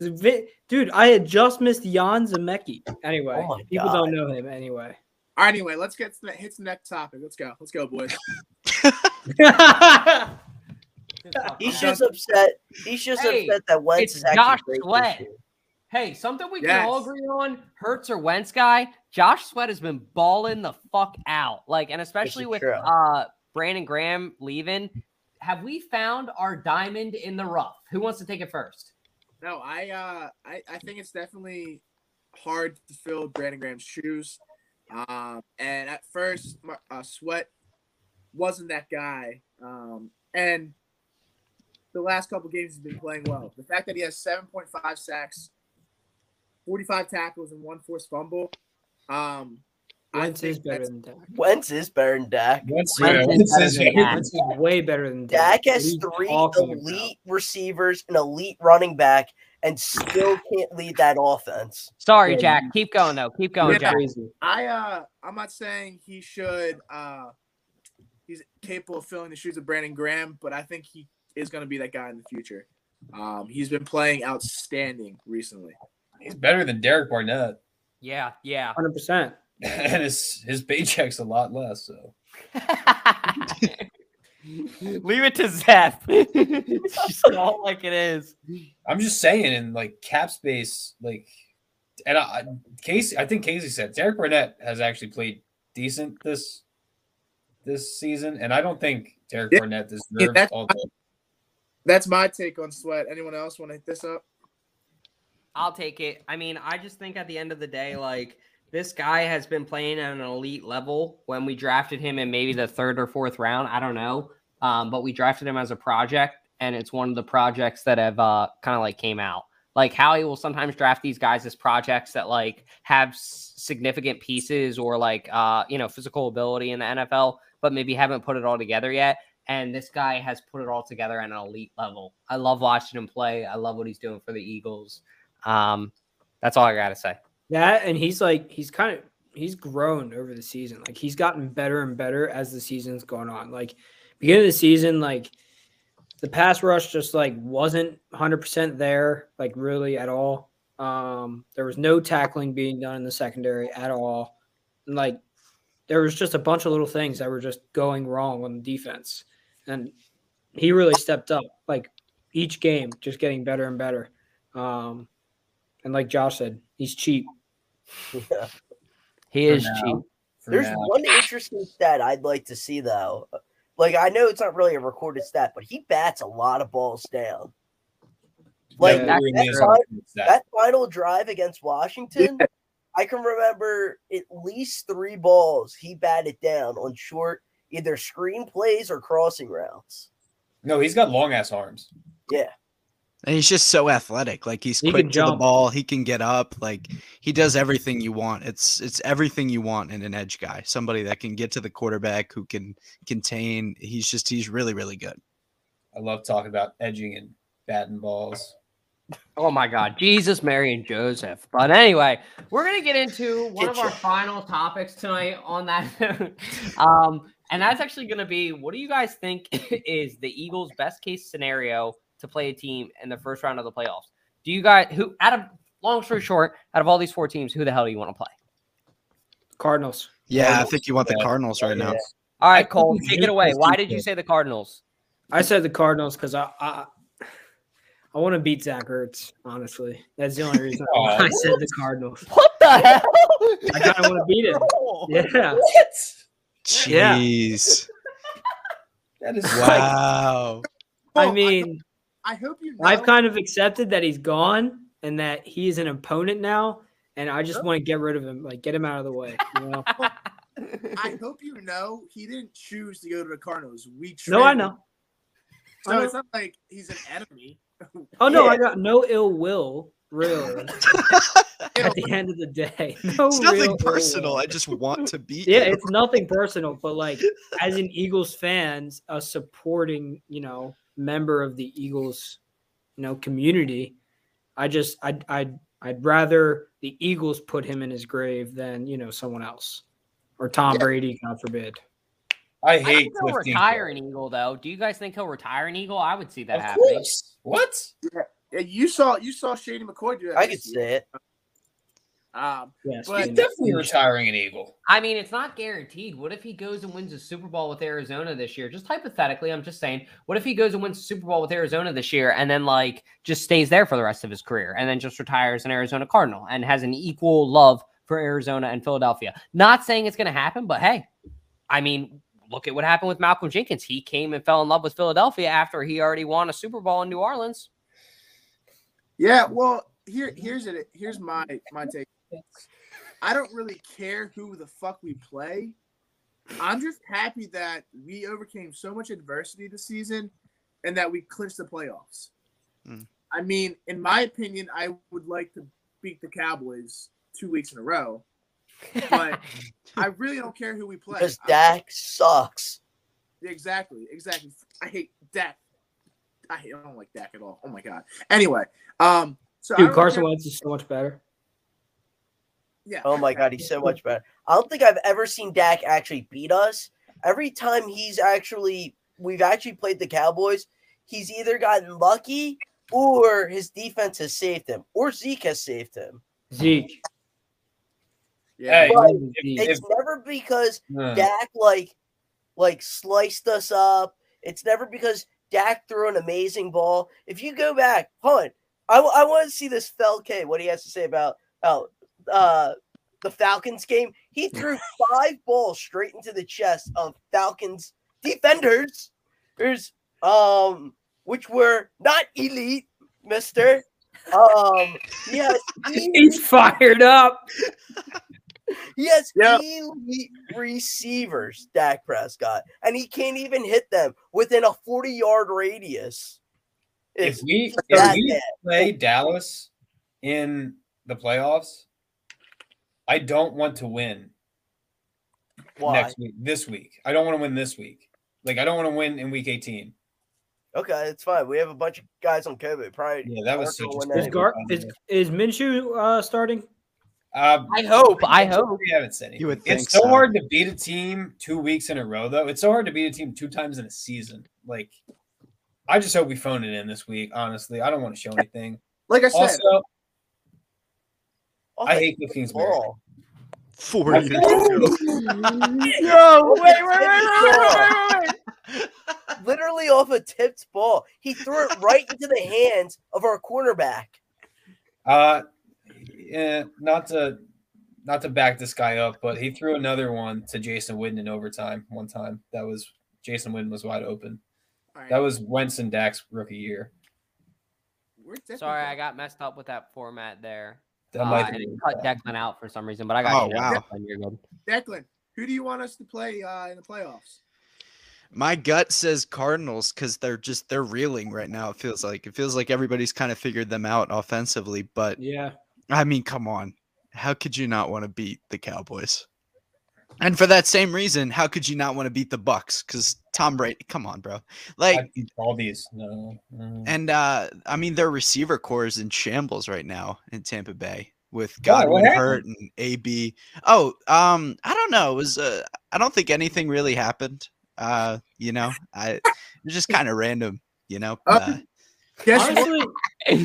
Vi- Dude, I had just missed Jan Zemecki. Anyway, Oh people God. don't know him anyway. All right. Anyway, let's get to the hit the next topic. Let's go. Let's go, boys. He's just upset. He's just Hey, upset that Wentz it's is actually Josh great Sweat. Hey, something we can all agree on: Hurts or Wentz guy. Josh Sweat has been balling the fuck out. Like, and especially with true. uh Brandon Graham leaving, have we found our diamond in the rough? Who wants to take it first? No, I uh I, I think it's definitely hard to fill Brandon Graham's shoes. Um, and at first, uh, Sweat wasn't that guy. Um, and the last couple games he's been playing well. The fact that he has 7.5 sacks, 45 tackles, and one forced fumble. Um, Wentz is think better that's- than Dak. Wentz is better than Dak. Wentz, Wentz yeah, is Wentz better is- than Dak. Wentz is way better than Dak What has three talking about? elite receivers, an elite running back, and still can't lead that offense. Sorry, Yeah, Jack. Keep going though. Keep going, Yeah. Jack. I uh I'm not saying he should uh he's capable of filling the shoes of Brandon Graham, but I think he is gonna be that guy in the future. Um he's been playing outstanding recently. He's better than Derek Barnett, Yeah, yeah. Hundred percent. and his his paycheck's a lot less. So Leave it to Zeph. it's just all like it is. I'm just saying, in like cap space, like, and I, I- Casey, I think Casey said Derek Barnett has actually played decent this this season, and I don't think Derek Yeah. Barnett deserves that's all the. That's my take on Sweat. Anyone else want to hit this up? I'll take it. I mean, I just think at the end of the day, like this guy has been playing at an elite level when we drafted him in maybe the third or fourth round. I don't know. Um, but we drafted him as a project, and it's one of the projects that have uh, kind of like came out. Like Howie will sometimes draft these guys as projects that like have s- significant pieces or like uh, you know physical ability in the NFL, but maybe haven't put it all together yet. And this guy has put it all together at an elite level. I love watching him play. I love what he's doing for the Eagles. Um, that's all I gotta say. That and he's like he's kind of he's grown over the season. Like he's gotten better and better as the season's gone on. Like beginning of the season, like the pass rush just like wasn't 100% there, like really at all. Um, there was no tackling being done in the secondary at all. And like there was just a bunch of little things that were just going wrong on the defense. And he really stepped up like each game, just getting better and better. Um, and like Josh said, he's cheap. Yeah. He is now. cheap. There's now. one interesting stat I'd like to see though. Like I know it's not really a recorded stat, but he bats a lot of balls down. Like That that- really that, is fi- a good stat. that final drive against Washington, I can remember at least three balls he batted down on short either screen plays or crossing routes. No, he's got long ass arms. Yeah. And he's just so athletic. Like he's He quick can to the ball. He can get up. Like he does everything you want. It's it's everything you want in an edge guy. Somebody that can get to the quarterback, who can contain. He's just he's really really good. I love talking about edging and batting balls. Oh my God, Jesus, Mary, and Joseph. But anyway, we're gonna get into one of our final topics tonight on that. um, and that's actually gonna be what do you guys think is the Eagles' best case scenario to play a team in the first round of the playoffs? Do you guys who out of long story short, out of all these four teams, who the hell do you want to play? Cardinals. Yeah, I think you want the Yeah. Cardinals right now. All I Cole, take it away. Why did you say the Cardinals? I said the Cardinals because I I, I want to beat Zach Ertz. Honestly, that's the only reason Aw. I said the Cardinals. What the hell? I kind of want to beat him. Yeah, Yeah. Jeez. That is Wow. I Oh, mean, I hope you. Know, I've kind of accepted that he's gone and that he's an opponent now, and I just want to get rid of him, like get him out of the way. You know? I hope you know he didn't choose to go to the Cardinals. We no, I know. him. I So know. it's not like he's an enemy. Oh no, Yeah. I got no ill will, really. At the end of the day, no It's nothing real ill personal. will. I just want to beat Yeah, you. it's nothing personal, but like as an Eagles fans, a supporting, you know, member of the Eagles, you know, community, I just I'd I'd I'd rather the Eagles put him in his grave than, you know, someone else. Or Tom Yeah. Brady, God forbid. I I hate think he'll retire an Eagle, though. Do you guys think he'll retire an Eagle? I would see that Of happening. course. What? Yeah, you saw you saw Shady McCoy do that. I this could year. say it. Um, Yes. But- He's definitely retiring an Eagle. I mean, it's not guaranteed. What if he goes and wins a Super Bowl with Arizona this year? Just hypothetically, I'm just saying. What if he goes and wins a Super Bowl with Arizona this year and then like just stays there for the rest of his career and then just retires an Arizona Cardinal and has an equal love for Arizona and Philadelphia? Not saying it's going to happen, but hey, I mean, look at what happened with Malcolm Jenkins. He came and fell in love with Philadelphia after he already won a Super Bowl in New Orleans. yeah, well, here here's it. Here's my my take. I don't really care who the fuck we play. I'm just happy that we overcame so much adversity this season and that we clinched the playoffs. Hmm. I mean, in my opinion, I would like to beat the Cowboys two weeks in a row, but I really don't care who we play. Because I- Dak sucks. Exactly, exactly. I hate Dak. I hate. I don't like Dak at all. Oh my god. Anyway, um, so Dude, Carson care- Wentz is so much better. Yeah. Oh my god, he's so much better. I don't think I've ever seen Dak actually beat us. Every time he's actually we've actually played the Cowboys, he's either gotten lucky or his defense has saved him, or Zeke has saved him. Zeke. Yeah. But It's never because uh, Dak like like sliced us up. It's never because Dak threw an amazing ball. If you go back, hold on, I, I want to see this Felke what he has to say about oh uh the Falcons game. He threw five balls straight into the chest of Falcons defenders. There's um which were not elite, Mister. Um, yes, He's fired up. He has Yep. elite receivers, Dak Prescott, and he can't even hit them within a 40 yard radius. if It's we if we play Dallas in the playoffs, I don't want to win Why? next week. This week, I don't want to win this week. Like I don't want to win in week 18. Okay, it's fine. We have a bunch of guys on COVID. Probably Yeah, that was aren't such a Is, anyway. Gar- is, is Minshew uh, starting? Uh, I hope. I hope. we haven't said anything. You would think it's so, so. hard to beat a team two weeks in a row, though. It's so hard to beat a team two times in a season. Like I just hope we phone it in this week. Honestly, I don't want to show anything. Like I said, Also, I hate Cliff Kingsbury. ball. Four years ago. No, wait, wait, wait, wait, wait, wait. Literally off a tipped ball. He threw it right into the hands of our cornerback. Uh, yeah, not to not to back this guy up, but he threw another one to Jason Witten in overtime one time. That was Jason Witten was wide open. all right, That was Wentz and Dak's rookie year. Sorry, I got messed up with that format there. That Uh, might and be it cut Declan out for some reason, but I got Oh, you now. wow. Declan, You're good. Declan, who do you want us to play uh, in the playoffs? My gut says Cardinals because they're just they're reeling right now. It feels like it feels like everybody's kind of figured them out offensively. But Yeah. I mean, come on, how could you not want to beat the Cowboys? And for that same reason, how could you not want to beat the Bucs? Because Tom Brady, come on, bro. Like, all these. No. mm. and uh I mean, their receiver core is in shambles right now in Tampa Bay with Why? What Godwin happened? hurt and AB. Oh, um, I don't know. It was uh, I don't think anything really happened. Uh, you know, I it was just kind of random. You know, Uh, uh, Guess what?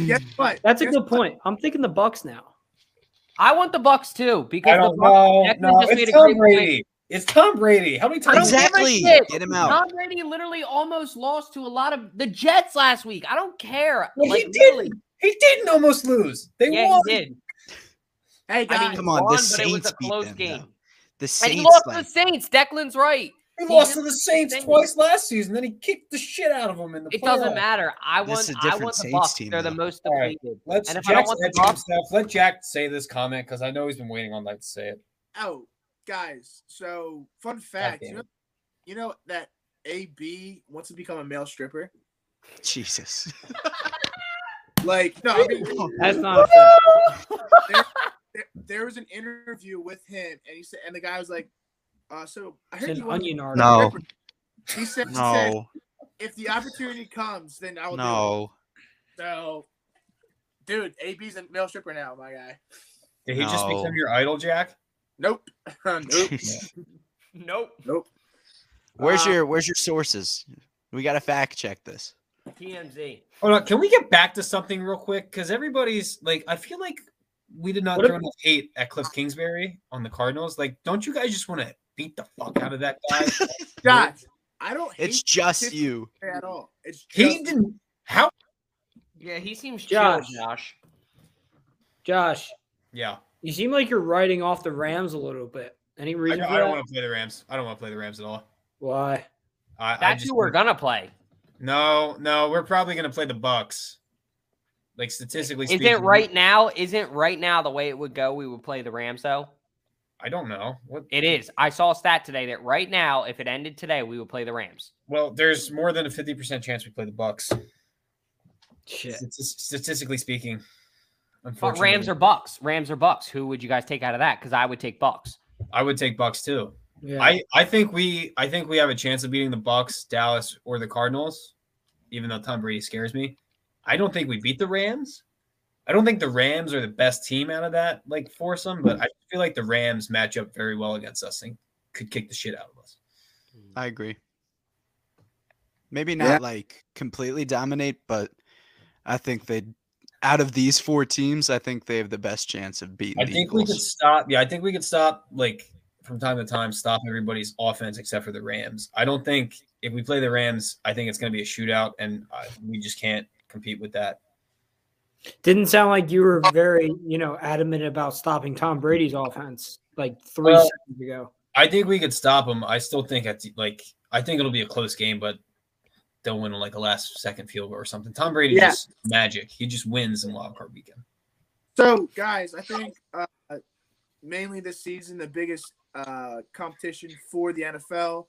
Guess what? that's a Guess good what? point. I'm thinking the Bucs now. I want the Bucs too because I the don't Bucs, know. No, just made it's a great Tom point. Brady. It's Tom Brady. How many times? don't give a exactly. Get him out. Tom Brady literally almost lost to a lot of the Jets last week. I don't care. Well, like he literally, didn't. He didn't almost lose. They yeah, won. he did. Hey guys, I mean, Come he on, the won, but it was Saints a beat close them, game. though. The And Saints, he lost like, the Saints. Declan's right. He He lost to the Saints Saints. twice last season. Then he kicked the shit out of them in the. It doesn't matter. I This want. is a I different want the Saints Bucs. team, They're the most All right. depleted. Let's And if I don't want the Bucs- himself. Let Jack say this comment because I know he's been waiting all night to say it. oh guys. So fun fact, you know, you know that AB wants to become a male stripper. Jesus. Like, no, I mean, That's not a fact. there, there was an interview with him, and he said, and the guy was like, uh, "So I It's heard an you want onion be. No. He said, he said, No. if the opportunity comes, then I will do No. So, dude, AB's a male stripper now, my guy. Did he just become your idol, Jack? Nope, nope, Nope. nope. Where's Uh, your Where's your sources? We got to fact check this. TMZ. Hold on. Can we get back to something real quick? Because everybody's like, I feel like we did not What if- throw enough hate at Cliff Kingsbury on the Cardinals. Like, don't you guys just want to beat the fuck out of that guy? Josh, I don't hate It's just you. at all. It's just he didn't. How? Yeah, he seems Josh. chill, Josh. Josh, Yeah. you seem like you're writing off the Rams a little bit. Any reason don't- for I don't that? want to play the Rams. I don't want to play the Rams at all. Why? I, I That's just who we're gonna play. no, no. We're probably gonna play the Bucs. Like statistically Isn't speaking, it right now? Isn't right now the way it would go? We would play the Rams though. I don't know. What? It is. I saw a stat today that right now, if it ended today, we would play the Rams. Well, there's more than a fifty percent chance we play the Bucs. Shit. Statistically speaking, But unfortunately, Rams or Bucs. Rams or Bucs. Who would you guys take out of that? Because I would take Bucs. I would take Bucs too. Yeah. I I think we I think we have a chance of beating the Bucs, Dallas, or the Cardinals. Even though Tom Brady scares me, I don't think we beat the Rams. I don't think the Rams are the best team out of that like foursome, but I feel like the Rams match up very well against us and could kick the shit out of us. I agree. Maybe not like completely dominate, but I think they out of these four teams, I think they have the best chance of beating I the think we could stop. Yeah, I think we could stop like from time to time, stop everybody's offense except for the Rams. I don't think if we play the Rams, I think it's going to be a shootout, and uh, we just can't compete with that. Didn't sound like you were very, you know, adamant about stopping Tom Brady's offense like three Well- seconds ago. I think we could stop him. I still think at like I think it'll be a close game, but they'll win like a last second field goal or something. Tom Brady Yeah. just magic. He just wins in wild card weekend. So, guys, I think uh, mainly this season the biggest uh, competition for the NFL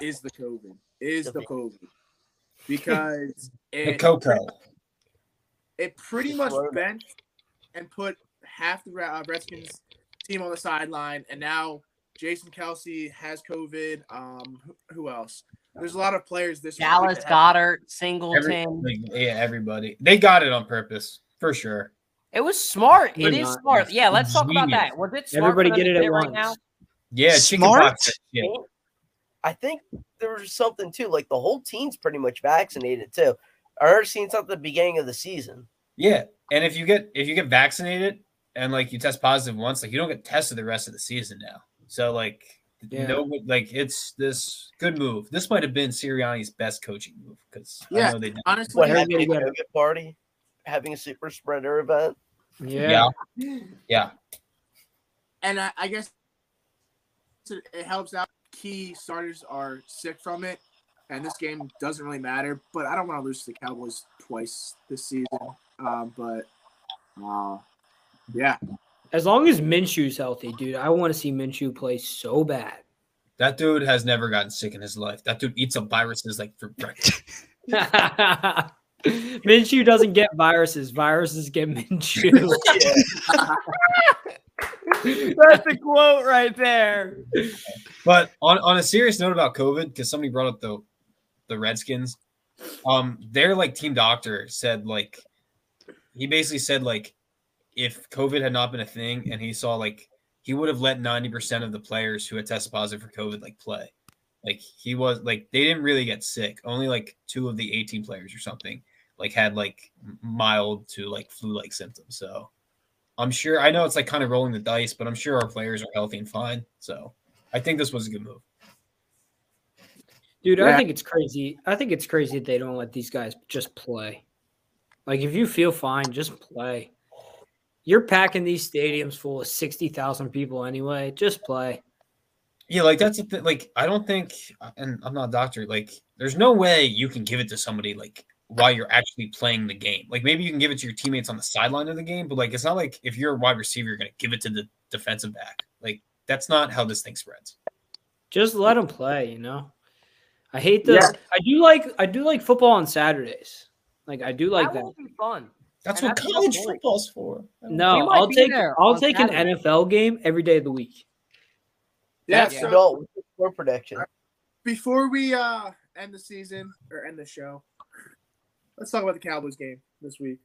is the COVID. Is the COVID because The it, Coco. It pretty much bent and put half the uh, Redskins team on the sideline, and now Jason Kelce has COVID. Um, who, who else? There's a lot of players this week Dallas that have- Goedert, Avery, Singleton. like, yeah, everybody. They got it on purpose for sure. It was smart. It Pretty is much. smart. Yeah, let's talk about that. Was it smart Everybody get it do at right once. now? Yeah, Smart? chickenpox. Yeah. I think there was something too. Like the whole team's pretty much vaccinated too. I heard seen something at the beginning of the season. Yeah, and if you get if you get vaccinated and like you test positive once, like you don't get tested the rest of the season now. So like Yeah. no, like it's this good move. This might have been Sirianni's best coaching move because I Yeah, know they Honestly, What having a yeah, yeah. party, having a super spreader event. Yeah. yeah yeah and I, I guess it, it helps out. Key starters are sick from it, and this game doesn't really matter. But I don't want to lose to the Cowboys twice this season. Um, but uh, yeah, As long as Minshew's healthy, dude, I want to see Minshew play so bad. that dude has never gotten sick in his life. That dude eats up viruses like for breakfast. Minshew doesn't get viruses. Viruses get Minshew. That's the quote right there. But on, on a serious note about COVID, because somebody brought up the the Redskins, um, their like team doctor said like he basically said like if COVID had not been a thing and he saw like he would have let 90% of the players who had tested positive for COVID like play. Like he was like they didn't really get sick. Only like two of the 18 players or something like had like mild to like flu-like symptoms. So I'm sure I know it's like kind of rolling the dice, but I'm sure our players are healthy and fine. So I think this was a good move. Dude, Yeah. I think it's crazy. I think it's crazy that they don't let these guys just play. Like, if you feel fine, just play. You're packing these stadiums full of 60,000 people anyway. Just play. Yeah, like that's the thing. Like, I don't think, and I'm not a doctor. Like, there's no way you can give it to somebody like while you're actually playing the game. Like, maybe you can give it to your teammates on the sideline of the game, but like, it's not like if you're a wide receiver, you're gonna give it to the defensive back. Like, that's not how this thing spreads. Just let them play, you know? I hate the. Yeah. I do like. I do like football on Saturdays. Like I do like that that. will be fun. That's And what that's college football's for. No, I'll take. I'll on take an NFL game every day of the week. yeah. That's So no what's score prediction. before we uh end the season or end the show, let's talk about the Cowboys game this week.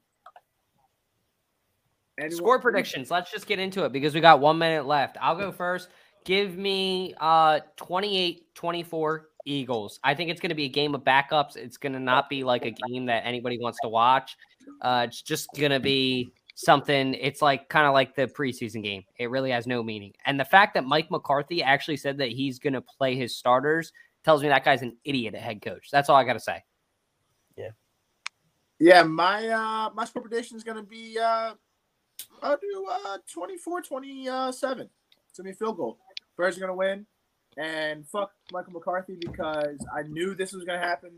Anyone- Score predictions. Let's just get into it because we got one minute left. I'll go first. Give me uh 28 24 Eagles. I think it's going to be a game of backups. It's going to not be like a game that anybody wants to watch. Uh, it's just going to be something. It's like kind of like the preseason game. It really has no meaning. And the fact that Mike McCarthy actually said that he's going to play his starters tells me that guy's an idiot at head coach. That's all I got to say. Yeah, Yeah, my uh my score prediction is gonna be uh I'll do uh 24 27. It's gonna be a field goal. Bears are gonna win. And fuck Michael McCarthy because I knew this was gonna happen,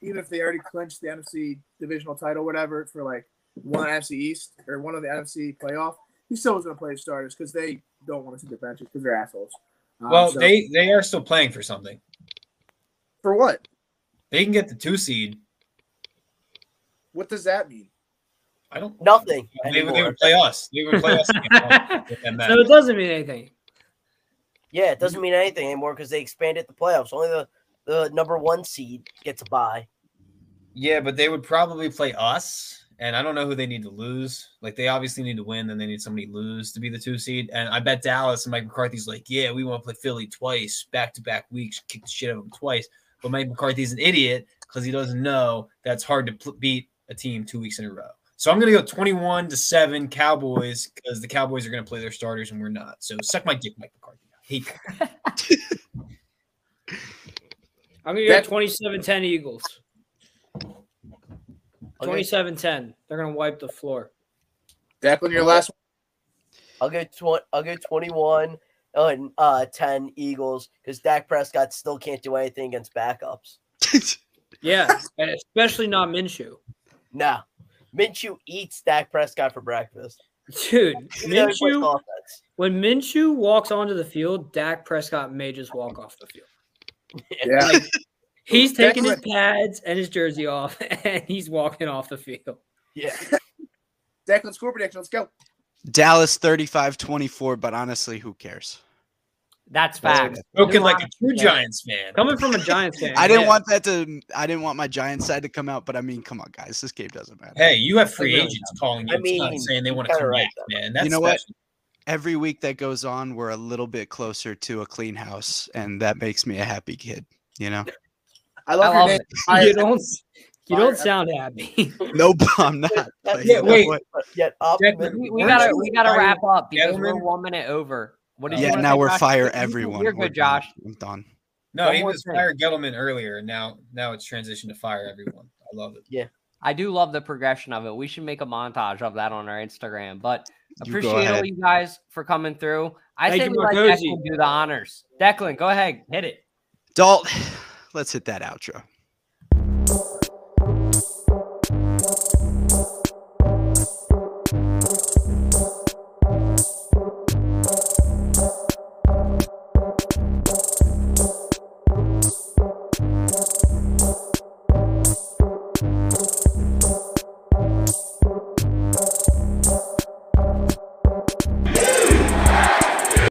even if they already clinched the NFC divisional title, whatever, for like one NFC East or one of the NFC playoff. He still was gonna play his starters because they don't want to see the benches because they're assholes. Um, Well, so- they they are still playing for something. for what? They can get the two seed. What does that mean? I don't. Nothing They, they would play us. They would play us. again. And that- So it doesn't mean anything. Yeah, it doesn't mm-hmm. mean anything anymore because they expanded the playoffs. Only the, the number one seed gets a bye. Yeah, but they would probably play us, and I don't know who they need to lose. Like they obviously need to win, then they need somebody to lose to be the two seed. And I bet Dallas and Mike McCarthy's like, yeah, we want to play Philly twice, back to back weeks, kick the shit out of them twice. But Mike McCarthy's an idiot because he doesn't know that's hard to pl- beat a team two weeks in a row. So I'm gonna go 21 to seven Cowboys because the Cowboys are gonna play their starters and we're not. So suck my dick, Mike McCarthy. I hate that. I'm gonna go That- 27-10 Eagles. Okay. 27-10. They're gonna wipe the floor. Declan, your last I'll go tw- I'll go 21 and uh 10 Eagles because Dak Prescott still can't do anything against backups. Yeah, and especially not Minshew. No. Minshew eats Dak Prescott for breakfast. Dude, Even though he plays Minshew, when Minshew walks onto the field, Dak Prescott may just walk off the field. Yeah. He's taking his pads and his jersey off, and he's walking off the field. Yeah. Declan score prediction. Let's go. Dallas 35-24, but honestly, who cares? That's That's facts. Spoken like a true Giants fan. Coming from a Giants fan, I didn't yeah. want that to. I didn't want my Giants side to come out, but I mean, come on, guys, this game doesn't matter. Hey, you have free really agents calling you tonight mean, saying they want to come right, back, man. That's You know what? every week that goes on, we're a little bit closer to a clean house, and that makes me a happy kid. You know? I love I love it. Fire- you don't you don't sound happy. Nope, I'm not. That's Yeah, wait. what? but yet optimistic. We, we gotta you we gotta wrap up because we're one minute over. What did Yeah, wanna now say, we're Josh? fire You- you- everyone. You're We're good, done. Josh. I'm done. No, One he was thing. fire Gettleman earlier. Now, now it's transitioned to fire everyone. I love it. Yeah, I do love the progression of it. We should make a montage of that on our Instagram. But You appreciate all you guys for coming through. I Thank say you, we let Marcosi. Declan do the honors. Declan, go ahead, hit it. Dalt, let's hit that outro.